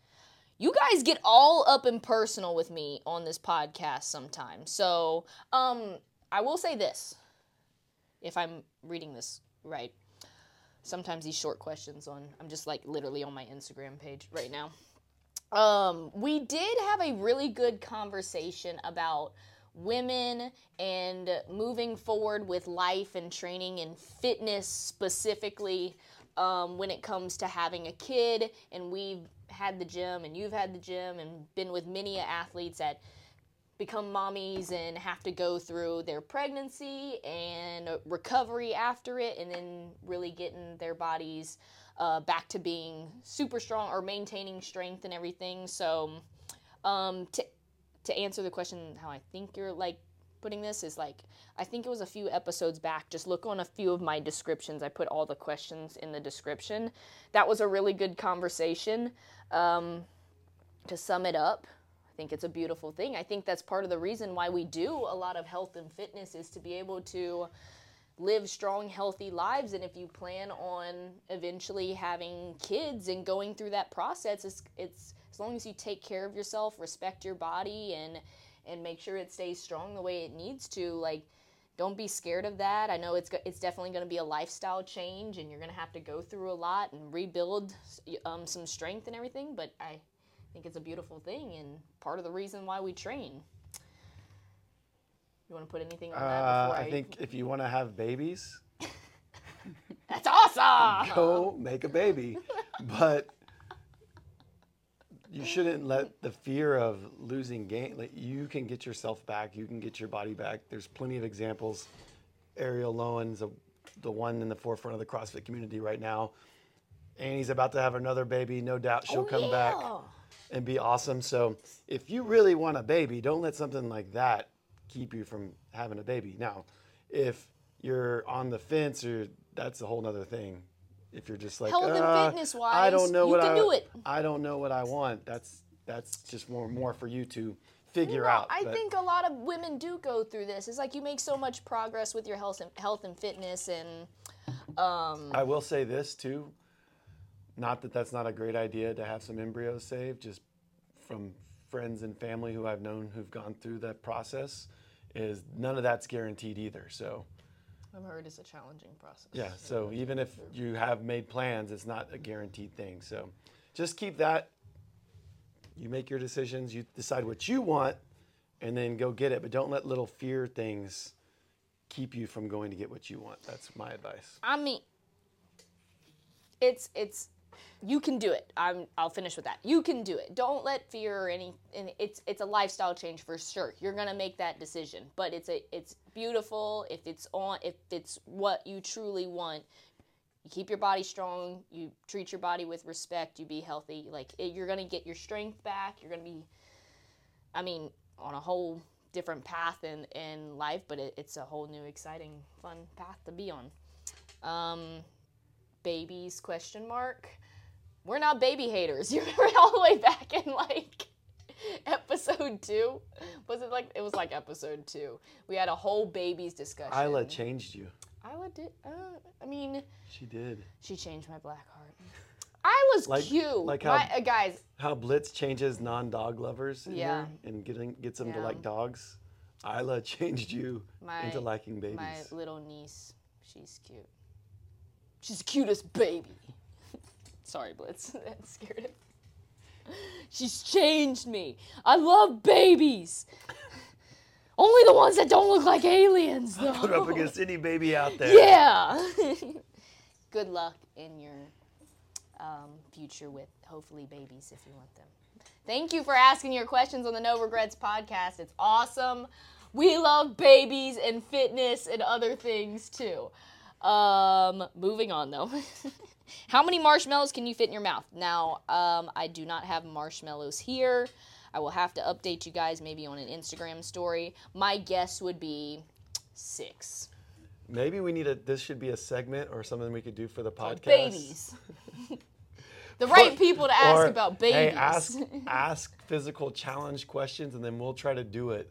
You guys get all up and personal with me on this podcast sometimes. So, um, I will say this if I'm reading this right. Sometimes these short questions on I'm just like literally on my Instagram page right now. Um, we did have a really good conversation about women and moving forward with life and training and fitness specifically um, when it comes to having a kid. And we've had the gym, and you've had the gym, and been with many athletes that become mommies and have to go through their pregnancy and recovery after it, and then really getting their bodies uh, back to being super strong or maintaining strength and everything. So, um, to to answer the question, how I think you're like putting this is like I think it was a few episodes back. Just look on a few of my descriptions. I put all the questions in the description. That was a really good conversation. Um, to sum it up, I think it's a beautiful thing. I think that's part of the reason why we do a lot of health and fitness is to be able to live strong, healthy lives. And if you plan on eventually having kids and going through that process, it's, it's as long as you take care of yourself, respect your body, and and make sure it stays strong the way it needs to. Like, don't be scared of that. I know it's it's definitely going to be a lifestyle change, and you're going to have to go through a lot and rebuild um, some strength and everything. But I think it's a beautiful thing and part of the reason why we train. You want to put anything on that Uh, before I think if you want to have babies, that's awesome. go make a baby. but you shouldn't let the fear of losing gain. Like you can get yourself back. You can get your body back. There's plenty of examples. Ariel Lowen's a, the one in the forefront of the CrossFit community right now. Annie's about to have another baby. No doubt she'll Oh, come back yeah. And be awesome. So if you really want a baby, don't let something like that keep you from having a baby. Now, if you're on the fence or that's a whole nother thing. If you're just like Health and "Uh, fitness-wise, I don't know you what can I do it." I don't know what I want. That's that's just more more for you to figure No, out. I but- think a lot of women do go through this. It's like you make so much progress with your health and health and fitness, and um, I will say this too. Not that that's not a great idea to have some embryos saved, just from friends and family who I've known who've gone through that process, is none of that's guaranteed either. So I've heard it's a challenging process. yeah, so even if you have made plans, it's not a guaranteed thing. So just keep that. You make your decisions, you decide what you want, and then go get it. But don't let little fear things keep you from going to get what you want. That's my advice. I mean, it's it's you can do it. I'm I'll finish with that. You can do it. Don't let fear or any it's it's a lifestyle change for sure. You're gonna make that decision, but it's a it's beautiful if it's on if it's what you truly want. You keep your body strong. You treat your body with respect. You be healthy. Like it, you're gonna get your strength back. You're gonna be, I mean, on a whole different path in in life. But it, it's a whole new, exciting, fun path to be on. Um, babies? Question mark. We're not baby haters. You remember all the way back in like episode two? Was it like it was like episode two? We had a whole babies discussion. Isla changed you. Isla did. Uh, I mean, She did. she changed my black heart. I was Like- cute. like how- my, uh, guys, How Blitz changes non-dog lovers in Yeah. here and getting gets them to like dogs. Isla changed you My- into liking babies. my little niece, she's cute. She's the cutest baby. Sorry, Blitz. that scared him. She's changed me. I love babies. Only the ones that don't look like aliens, though. Put up against any baby out there. Yeah. Good luck in your um, future with hopefully babies if you want them. Thank you for asking your questions on the No Regrets podcast. It's awesome. We love babies and fitness and other things too. Um, moving on though. How many marshmallows can you fit in your mouth? Now, um, I do not have marshmallows here. I will have to update you guys maybe on an Instagram story. My guess would be six. Maybe we need a. This should be a segment or something we could do for the podcast. babies. the right people to ask Or, about Hey, babies. ask ask physical challenge questions, and then we'll try to do it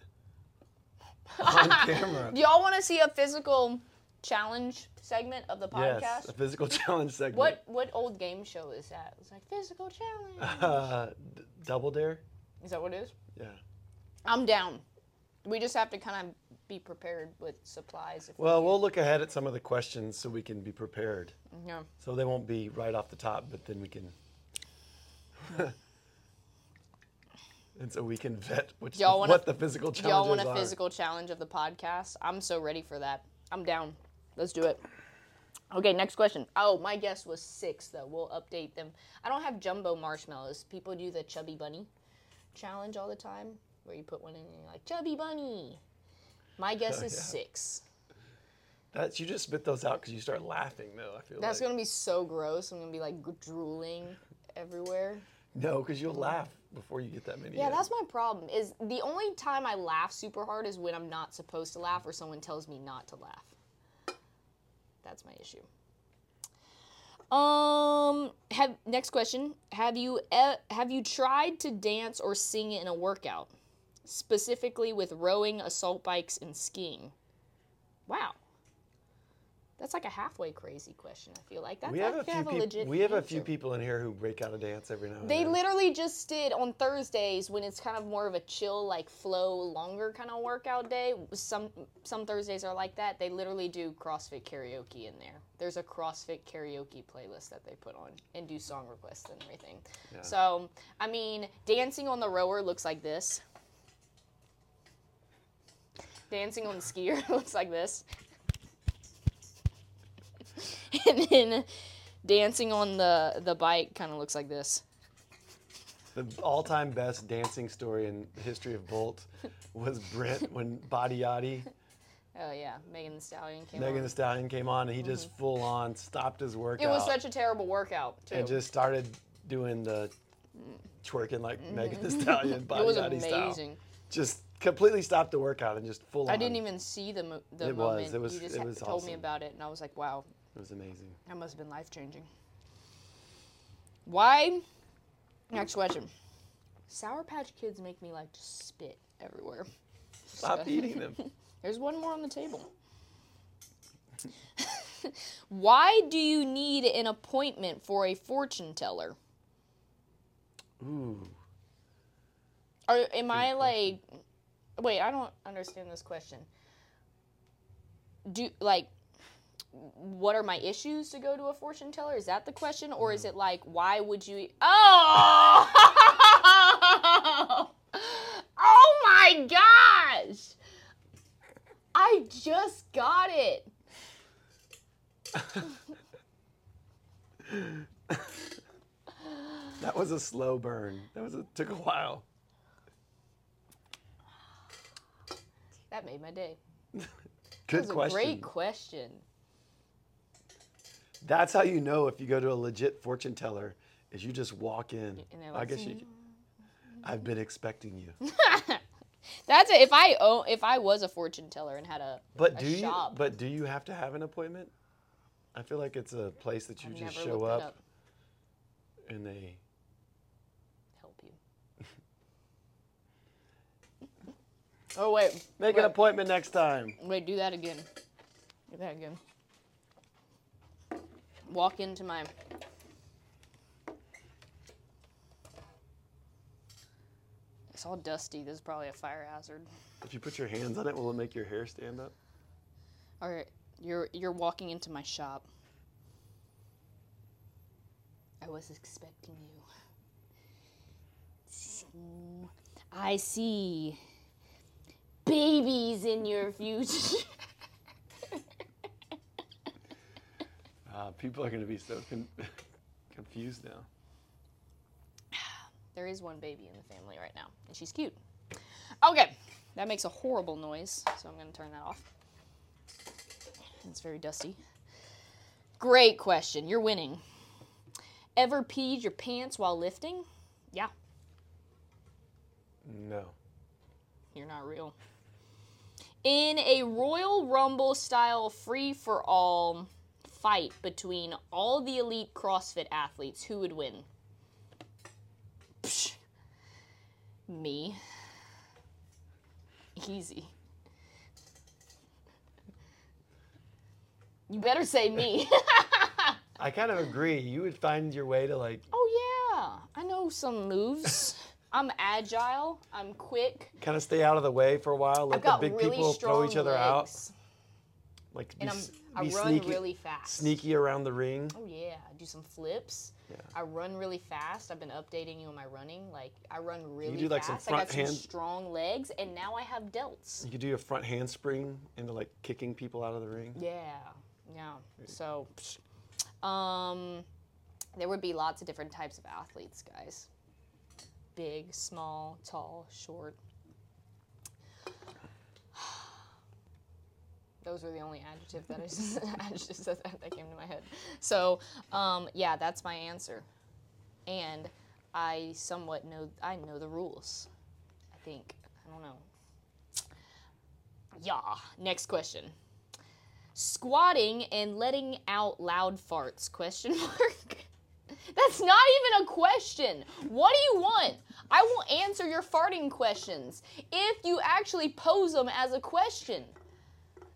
on camera. Y'all want to see a physical challenge segment of the podcast? Yes, a physical challenge segment. What what old game show is that? It's like physical challenge. Uh, d- double dare? Is that what it is? Yeah. I'm down. We just have to kind of be prepared with supplies. If Well, we'll look ahead at some of the questions so we can be prepared. yeah. So they won't be right off the top, but then we can. and so we can vet which Y'all wanna- what the physical Do y'all want a are. physical challenge of the podcast? I'm so ready for that. I'm down. Let's do it. Okay, next question. Oh, my guess was six, though. We'll update them. I don't have jumbo marshmallows. People do the chubby bunny challenge all the time, where you put one in and you're like, chubby bunny. My guess oh, is Oh, yeah. six. That's you just spit those out because you start laughing though. I feel That's like gonna be so gross. I'm gonna be like drooling everywhere. no, because you'll laugh before you get that many. Yeah, in. that's my problem. Is the only time I laugh super hard is when I'm not supposed to laugh or someone tells me not to laugh. That's my issue. Um, have next question. Have you e- have you tried to dance or sing in a workout, specifically with rowing, assault bikes, and skiing? Wow. That's like a halfway crazy question. I feel like that's we have a few a people. legit We have a few answer. people in here who break out a dance every now and They then. literally just did on Thursdays when it's kind of more of a chill, like flow, longer kind of workout day. Some some Thursdays are like that. They literally do CrossFit karaoke in there. There's a CrossFit karaoke playlist that they put on and do song requests and everything. So I mean, dancing on the rower looks like this. Dancing on the skier looks like this. and then dancing on the the bike kind of looks like this. The all-time best dancing story in the history of Bolt was Brent when Body Yachty, Oh yeah, Megan the Stallion came Megan on. Thee Stallion came on, and he just mm-hmm. full on stopped his workout. It was such a terrible workout too. and just started doing the mm. twerking like mm-hmm. Megan the Stallion, Body it was Yachty style. amazing. Just completely stopped the workout and just full on. I didn't even see the mo- the It was, moment. it was- you just it was told me about it, and I was like, wow, It was amazing. that must have been life changing. Why? Next question. Sour Patch Kids make me like to spit everywhere. Stop eating them. There's one more on the table. Why do you need an appointment for a fortune teller? Ooh. Or am I like Wait, I don't understand this question. Do like what are my issues to go to a fortune teller? Is that the question or is hmm. it like why would you Oh! oh my gosh. I just got it. That was a slow burn. That was a, took a while. That made my day. Good That was a question. great question. That's how you know if you go to a legit fortune teller is you just walk in. I guess you. Can, I've been expecting you. That's it. If I own, if I was a fortune teller and had a But a do you? shop, But do you have to have an appointment? I feel like it's a place that you I've just never show looked up, it up. and they. Help you. oh wait, Make Wait. an appointment next time. wait, do that again. Do that again. Walk into my. It's all dusty. This is probably a fire hazard. If you put your hands on it, will it make your hair stand up? All right, you're you're walking into my shop. I was expecting you. I see babies in your future. Uh, people are going to be so con- confused now. there is one baby in the family right now, and she's cute. Okay, that makes a horrible noise, so I'm going to turn that off. It's very dusty. Great question. You're winning. Ever peed your pants while lifting? Yeah, No. you're not real. In a Royal Rumble style free for all fight between all the elite CrossFit athletes, who would win? Psh. Me. Easy. You better say me. I kind of agree. You would find your way to like oh, yeah. I know some moves. I'm agile. I'm quick. kind of stay out of the way for a while. Let I've the big really people throw each other out. Like be, And s- I be run sneaky, really fast. sneaky around the ring. Oh yeah, I do some flips. Yeah. I run really fast. I've been updating you on my running. Like I run really do, like, some fast. I got front some strong legs, and now I have delts. You could do a front handspring into like kicking people out of the ring. Yeah, yeah. So, um, there would be lots of different types of athletes, guys. Big, small, tall, short. Those were the only adjective that I just, adjectives that, that came to my head. So, um, yeah, that's my answer. And I somewhat know I know the rules. I think I don't know. Yeah. Next question squatting and letting out loud farts question mark that's not even a question what do you want i will answer your farting questions if you actually pose them as a question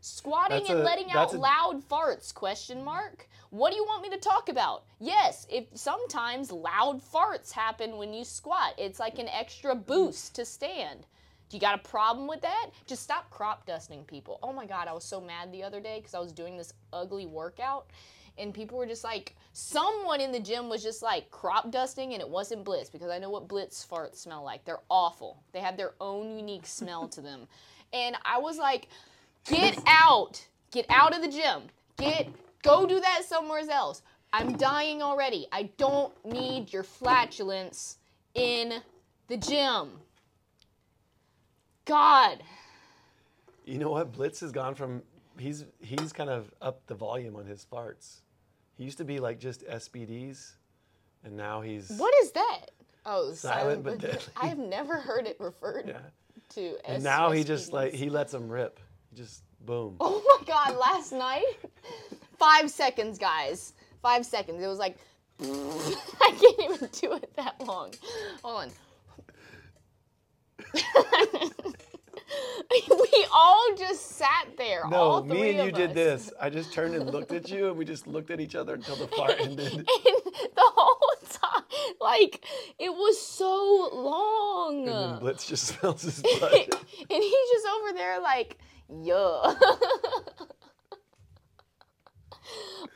squatting That's and a- letting out a- loud farts question mark what do you want me to talk about yes if sometimes loud farts happen when you squat it's like an extra boost to stand do you got a problem with that? Just stop crop dusting people. Oh my God, I was so mad the other day because I was doing this ugly workout and people were just like, someone in the gym was just like crop dusting and it wasn't Blitz because I know what Blitz farts smell like. They're awful. They have their own unique smell to them. And I was like, get out. Get out of the gym. Get, go do that somewhere else. I'm dying already. I don't need your flatulence in the gym. God. You know what? Blitz has gone from he's he's kind of up the volume on his farts. He used to be like just SBDs, and now he's What is that? Oh, Silent but deadly. I have never heard it referred yeah. to as And now he just like he lets them rip. Just boom. Oh my god, last night? Five seconds, guys. Five seconds. It was like, I can't even do it that long. Hold on. we all just sat there. all No, me and you did this. I just turned and looked at you, and we just looked at each other until the fart ended. And the whole time, like, it was so long. And then Blitz just smells his blood. and he's just over there like, yeah.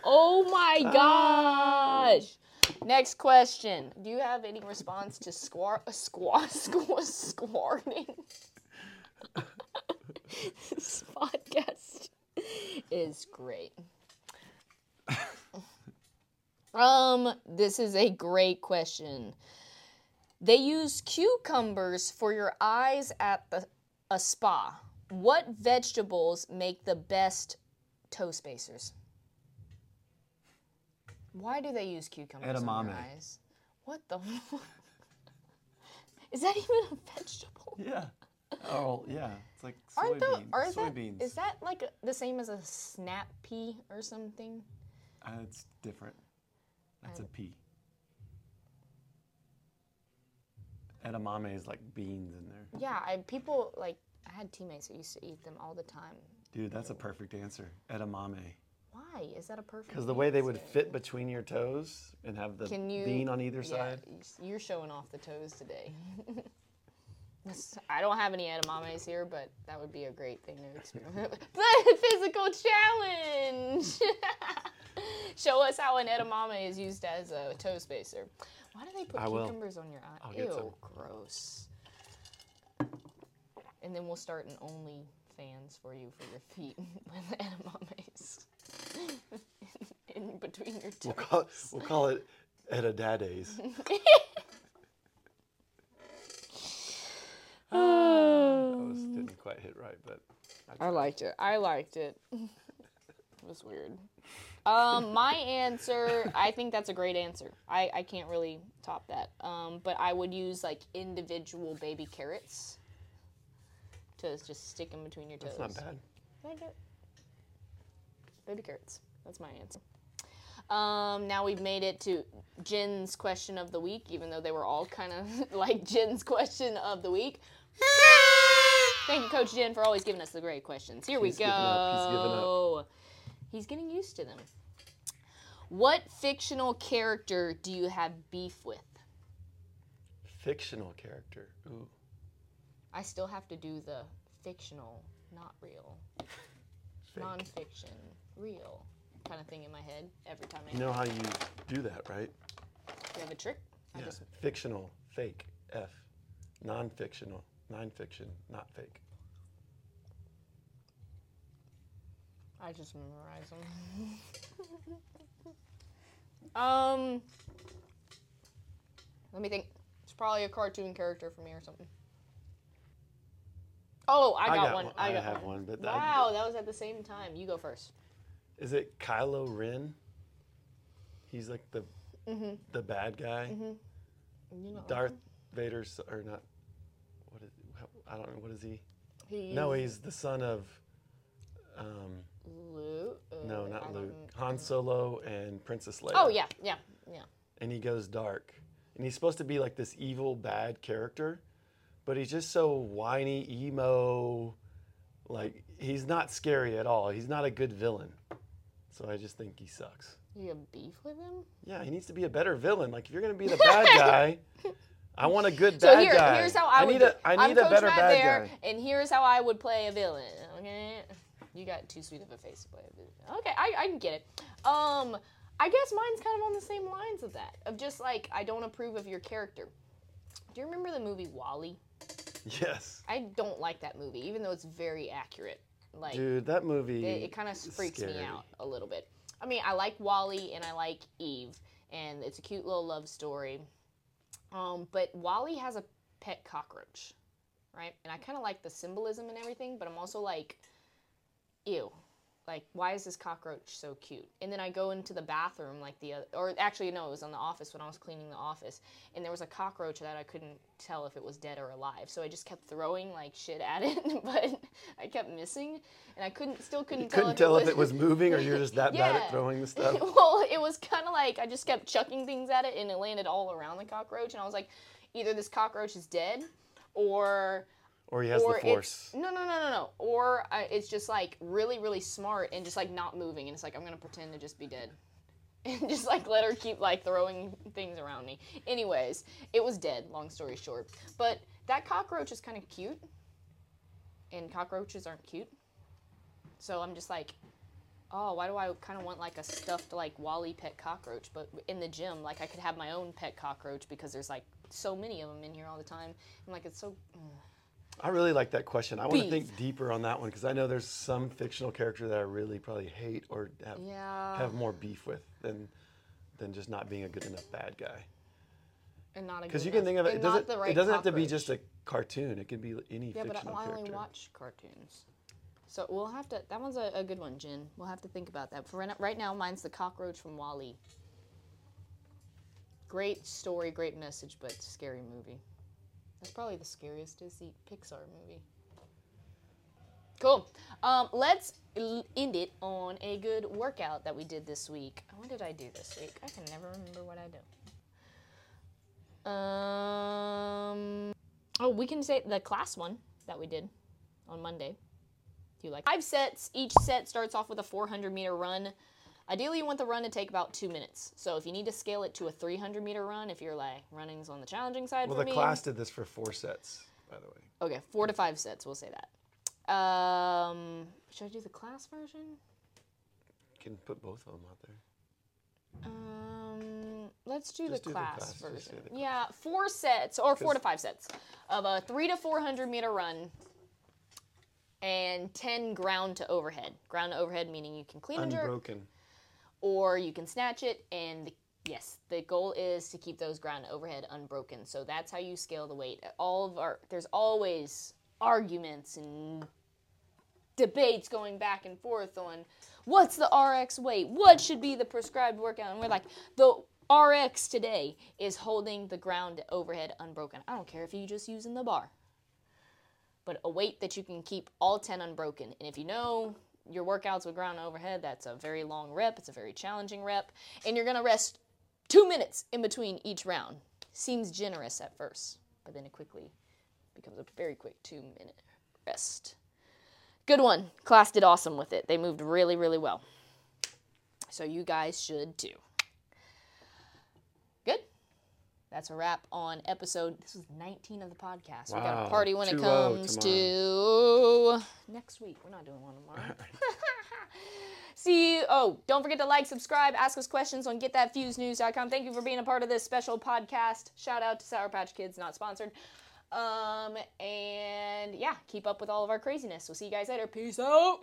oh my gosh. Next question. Do you have any response to squar squaw squaw squarting? this podcast is great. um, this is a great question. They use cucumbers for your eyes at the a spa. What vegetables make the best toe spacers? Why do they use cucumbers on Edamame. your eyes? What the? is that even a vegetable? yeah. Oh yeah. It's like Aren't the are that soybeans. is that like a, the same as a snap pea or something? Uh, it's different. That's a pea. Edamame is like beans in there. Yeah, I people like I had teammates that used to eat them all the time. Dude, that's a perfect answer. Edamame. Why is that a perfect? Because the way they would answer? fit between your toes and have the Can you bean on either yeah, side. You're showing off the toes today. This- I don't have any edamames here, but that would be a great thing to experiment. the physical challenge. Show us how an edamame is used as a toe spacer. Why do they put I will. cucumbers on your eye? I'll Ew, get some. gross. And then we'll start an only fans for you for your feet with edamames in between your toes. We'll call, we'll call it Edadades. that was, didn't quite hit right, but I I liked it. I liked it. it was weird. Um, my answer, I think that's a great answer. I, I can't really top that. Um, but I would use like individual baby carrots to just stick in between your toes. That's not bad. Like it. Baby carrots. That's my answer. Um, now we've made it to Jen's question of the week, even though they were all kind of like Jen's question of the week. Thank you, Coach Jen, for always giving us the great questions. Here we He's go. giving up. He's giving up. He's getting used to them. What fictional character do you have beef with? Fictional character. Ooh. I still have to do the fictional, not real, Fake. nonfiction, real kind of thing in my head every time I You know how you do that, right? You have a trick? I Yeah. just Fictional, fake, F. Non-fictional, non-fiction, not fake. I just memorize them. um, let me think. It's probably a cartoon character for me or something. Oh, I got, one. I got have one. but that, Wow, that was at the same time. You go first. is it Kylo Ren? He's like the Mm-hmm. the bad guy. You know, Darth Vader's or not? What is? I don't know. What is he? he, No, he's the son of. Um, Luke. uh, no, I not don't Luke. know. Han Solo and Princess Leia. Oh yeah, yeah, yeah. and he goes dark. And he's supposed to be like this evil, bad character, but he's just so whiny, emo. Like, he's not scary at all. He's not a good villain. So I just think he sucks. You have beef with him? Yeah, he needs to be a better villain. Like, if you're going to be the bad guy, I want a good So bad here, guy. here's how I, would. need a, I I'm need a better Matt bad there, guy. and here's how I would play a villain. Okay, you got too sweet of a face to play a villain. Okay, I, I can get it. Um, I guess mine's kind of on the same lines of that. Of just like I don't approve of your character. Do you remember the movie WALL-E? Yes. I don't like that movie, even though it's very accurate. Like Dude, that movie. it, it kind of freaks me out a little bit. I mean, I like WALL-E and I like Eve, and it's a cute little love story. Um, but WALL-E has a pet cockroach, right? And I kind of like the symbolism and everything, but I'm also like, ew. Like, why is this cockroach so cute? And then I go into the bathroom, like the, or actually, no, it was on the office when I was cleaning the office, and there was a cockroach that I couldn't tell if it was dead or alive. So I just kept throwing like shit at it, but I kept missing, and I couldn't, still couldn't You tell. couldn't tell if it was moving or you're just that bad at throwing the stuff. well, it was kind of like I just kept chucking things at it, and it landed all around the cockroach, and I was like, either this cockroach is dead, or Or he has or the force. no, no, no, no, no, or uh, it's just like really, really smart and just like not moving, and it's like I'm gonna pretend to just be dead. And just like let her keep like throwing things around me. Anyways, it was dead, long story short. But that cockroach is kind of cute. And cockroaches aren't cute. So I'm just like, oh, why do I kind of want like a stuffed like WALL-E pet cockroach? But in the gym, like I could have my own pet cockroach because there's like so many of them in here all the time. I'm like, it's so. I really like that question. I want to think deeper on that one because I know there's some fictional character that I really probably hate or have Yeah. have more beef with than than just not being a good enough bad guy. and not a Because you can think of it. It doesn't. right it doesn't have to be just a cartoon. It can be any fictional Yeah, but fictional I, I only watch cartoons. So we'll have to. That one's a, a good one, Jen. We'll have to think about that. For right, right now, mine's the cockroach from WALL-E. Great story, great message, but scary movie. That's probably the scariest Disney Pixar movie. Cool. Um, let's end it on a good workout that we did this week. What did I do this week? I can never remember what I do. Um. Oh, we can say the class one that we did on Monday. Do you like five sets? Each set starts off with a 400 meter run. Ideally, you want the run to take about two minutes. So if you need to scale it to a 300 meter run, if you're like running's on the challenging side Well, for the me. class did this for four sets, by the way. Okay, four to five sets. We'll say that. Um, should I do the class version? You can put both of them out there. Um, let's do the do the class class, version. the class. Yeah, four sets or four to five sets of a three to four hundred meter run, and ten ground to overhead. Ground to overhead meaning you can clean and jerk, Unbroken. Or you can snatch it. And yes, the goal is to keep those ground overhead unbroken. So that's how you scale the weight. All of our there's always arguments and debates going back and forth on what's the RX weight, what should be the prescribed workout, and we're like the RX today is holding the ground overhead unbroken. I don't care if you're just using the bar, but a weight that you can keep all 10 unbroken. And if you know your workouts with ground overhead, that's a very long rep, it's a very challenging rep, and you're gonna rest two minutes in between each round. Seems generous at first, but then it quickly becomes a very quick two minute rest. Good one. Class did awesome with it. They moved really, really well. So you guys should too. Good. That's a wrap on episode. This was 19 of the podcast. We got a party when it 2-0 comes to next week. We're not doing one tomorrow. See you. Oh, don't forget to like, subscribe, ask us questions on getthatfusenews.com. Thank you for being a part of this special podcast. Shout out to Sour Patch Kids, not sponsored. Um, and yeah, keep up with all of our craziness. We'll see you guys later. Peace out.